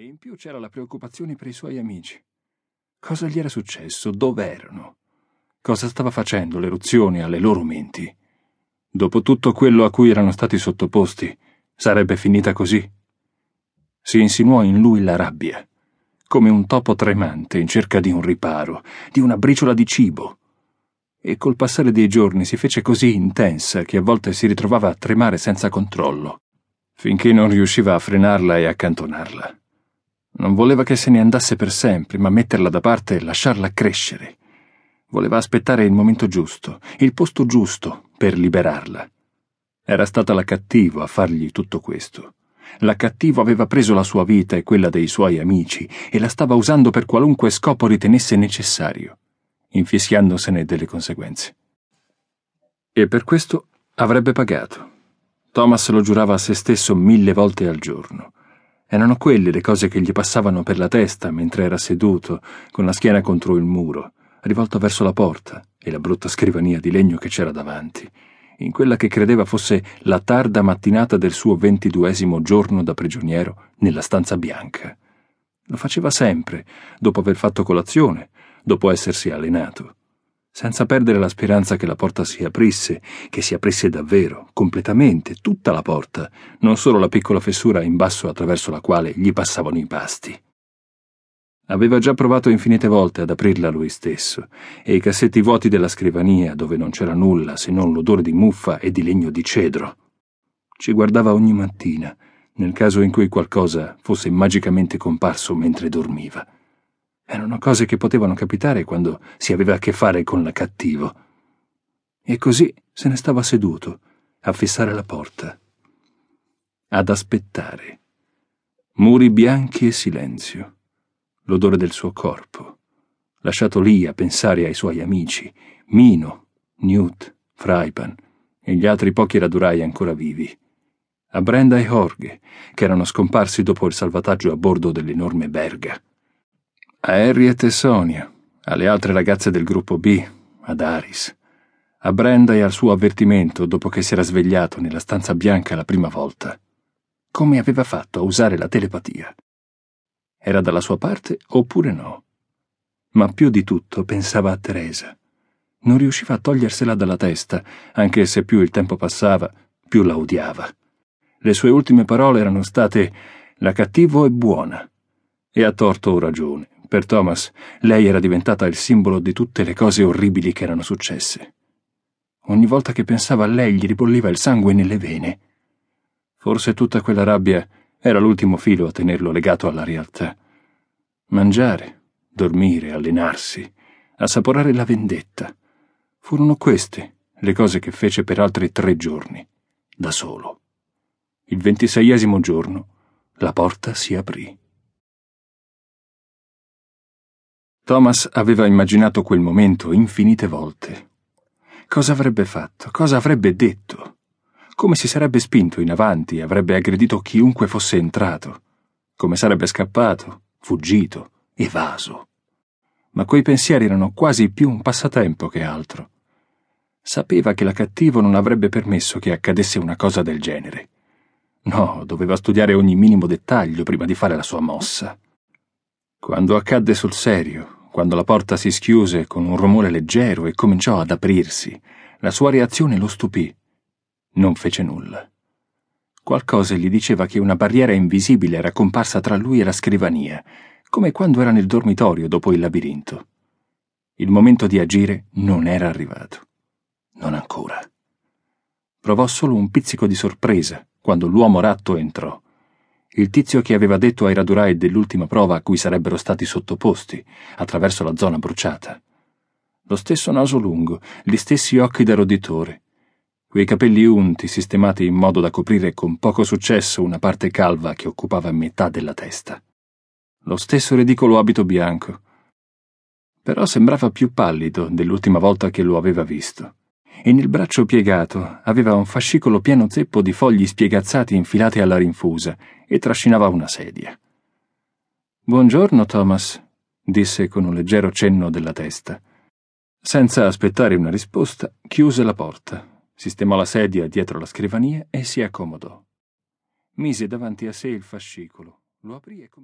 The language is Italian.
E in più c'era la preoccupazione per i suoi amici. Cosa gli era successo? Dov'erano? Cosa stava facendo l'eruzione alle loro menti? Dopo tutto quello a cui erano stati sottoposti, sarebbe finita così? Si insinuò in lui la rabbia, come un topo tremante in cerca di un riparo, di una briciola di cibo. E col passare dei giorni si fece così intensa che a volte si ritrovava a tremare senza controllo, finché non riusciva a frenarla e accantonarla. Non voleva che se ne andasse per sempre, ma metterla da parte e lasciarla crescere. Voleva aspettare il momento giusto, il posto giusto per liberarla. Era stata la cattivo a fargli tutto questo. La cattivo aveva preso la sua vita e quella dei suoi amici e la stava usando per qualunque scopo ritenesse necessario, infischiandosene delle conseguenze. E per questo avrebbe pagato. Thomas lo giurava a se stesso mille volte al giorno. Erano quelle le cose che gli passavano per la testa mentre era seduto, con la schiena contro il muro, rivolto verso la porta e la brutta scrivania di legno che c'era davanti, in quella che credeva fosse la tarda mattinata del suo ventiduesimo giorno da prigioniero nella stanza bianca. Lo faceva sempre, dopo aver fatto colazione, dopo essersi allenato, senza perdere la speranza che la porta si aprisse, che si aprisse davvero, completamente, tutta la porta, non solo la piccola fessura in basso attraverso la quale gli passavano i pasti. Aveva già provato infinite volte ad aprirla lui stesso, e i cassetti vuoti della scrivania, dove non c'era nulla se non l'odore di muffa e di legno di cedro. Ci guardava ogni mattina, nel caso in cui qualcosa fosse magicamente comparso mentre dormiva. Erano cose che potevano capitare quando si aveva a che fare con la cattivo. E così se ne stava seduto, a fissare la porta. Ad aspettare. Muri bianchi e silenzio l'odore del suo corpo, lasciato lì a pensare ai suoi amici, Mino, Newt, Freipan e gli altri pochi radurai ancora vivi, a Brenda e Jorge, che erano scomparsi dopo il salvataggio a bordo dell'enorme Berga, a Harriet e Sonia, alle altre ragazze del gruppo B, ad Aris, a Brenda e al suo avvertimento dopo che si era svegliato nella stanza bianca la prima volta. Come aveva fatto a usare la telepatia? Era dalla sua parte oppure no? Ma più di tutto pensava a Teresa. Non riusciva a togliersela dalla testa, anche se più il tempo passava, più la odiava. Le sue ultime parole erano state la cattivo è buona. E ha torto o ragione. Per Thomas, lei era diventata il simbolo di tutte le cose orribili che erano successe. Ogni volta che pensava a lei gli ribolliva il sangue nelle vene. Forse tutta quella rabbia era l'ultimo filo a tenerlo legato alla realtà. Mangiare, dormire, allenarsi, assaporare la vendetta. Furono queste le cose che fece per altri tre giorni, da solo. Il ventiseiesimo giorno la porta si aprì. Thomas aveva immaginato quel momento infinite volte. Cosa avrebbe fatto? Cosa avrebbe detto? come si sarebbe spinto in avanti e avrebbe aggredito chiunque fosse entrato, come sarebbe scappato, fuggito, evaso. Ma quei pensieri erano quasi più un passatempo che altro. Sapeva che la cattivo non avrebbe permesso che accadesse una cosa del genere. No, doveva studiare ogni minimo dettaglio prima di fare la sua mossa. Quando accadde sul serio, quando la porta si schiuse con un rumore leggero e cominciò ad aprirsi, la sua reazione lo stupì non fece nulla. Qualcosa gli diceva che una barriera invisibile era comparsa tra lui e la scrivania, come quando era nel dormitorio dopo il labirinto. Il momento di agire non era arrivato. Non ancora. Provò solo un pizzico di sorpresa quando l'uomo ratto entrò. Il tizio che aveva detto ai radurai dell'ultima prova a cui sarebbero stati sottoposti, attraverso la zona bruciata. Lo stesso naso lungo, gli stessi occhi da roditore, quei capelli unti sistemati in modo da coprire con poco successo una parte calva che occupava metà della testa. Lo stesso ridicolo abito bianco. Però sembrava più pallido dell'ultima volta che lo aveva visto, e nel braccio piegato aveva un fascicolo pieno zeppo di fogli spiegazzati infilati alla rinfusa e trascinava una sedia. Buongiorno, Thomas, disse con un leggero cenno della testa. Senza aspettare una risposta, chiuse la porta sistemò la sedia dietro la scrivania e si accomodò. Mise davanti a sé il fascicolo, lo aprì e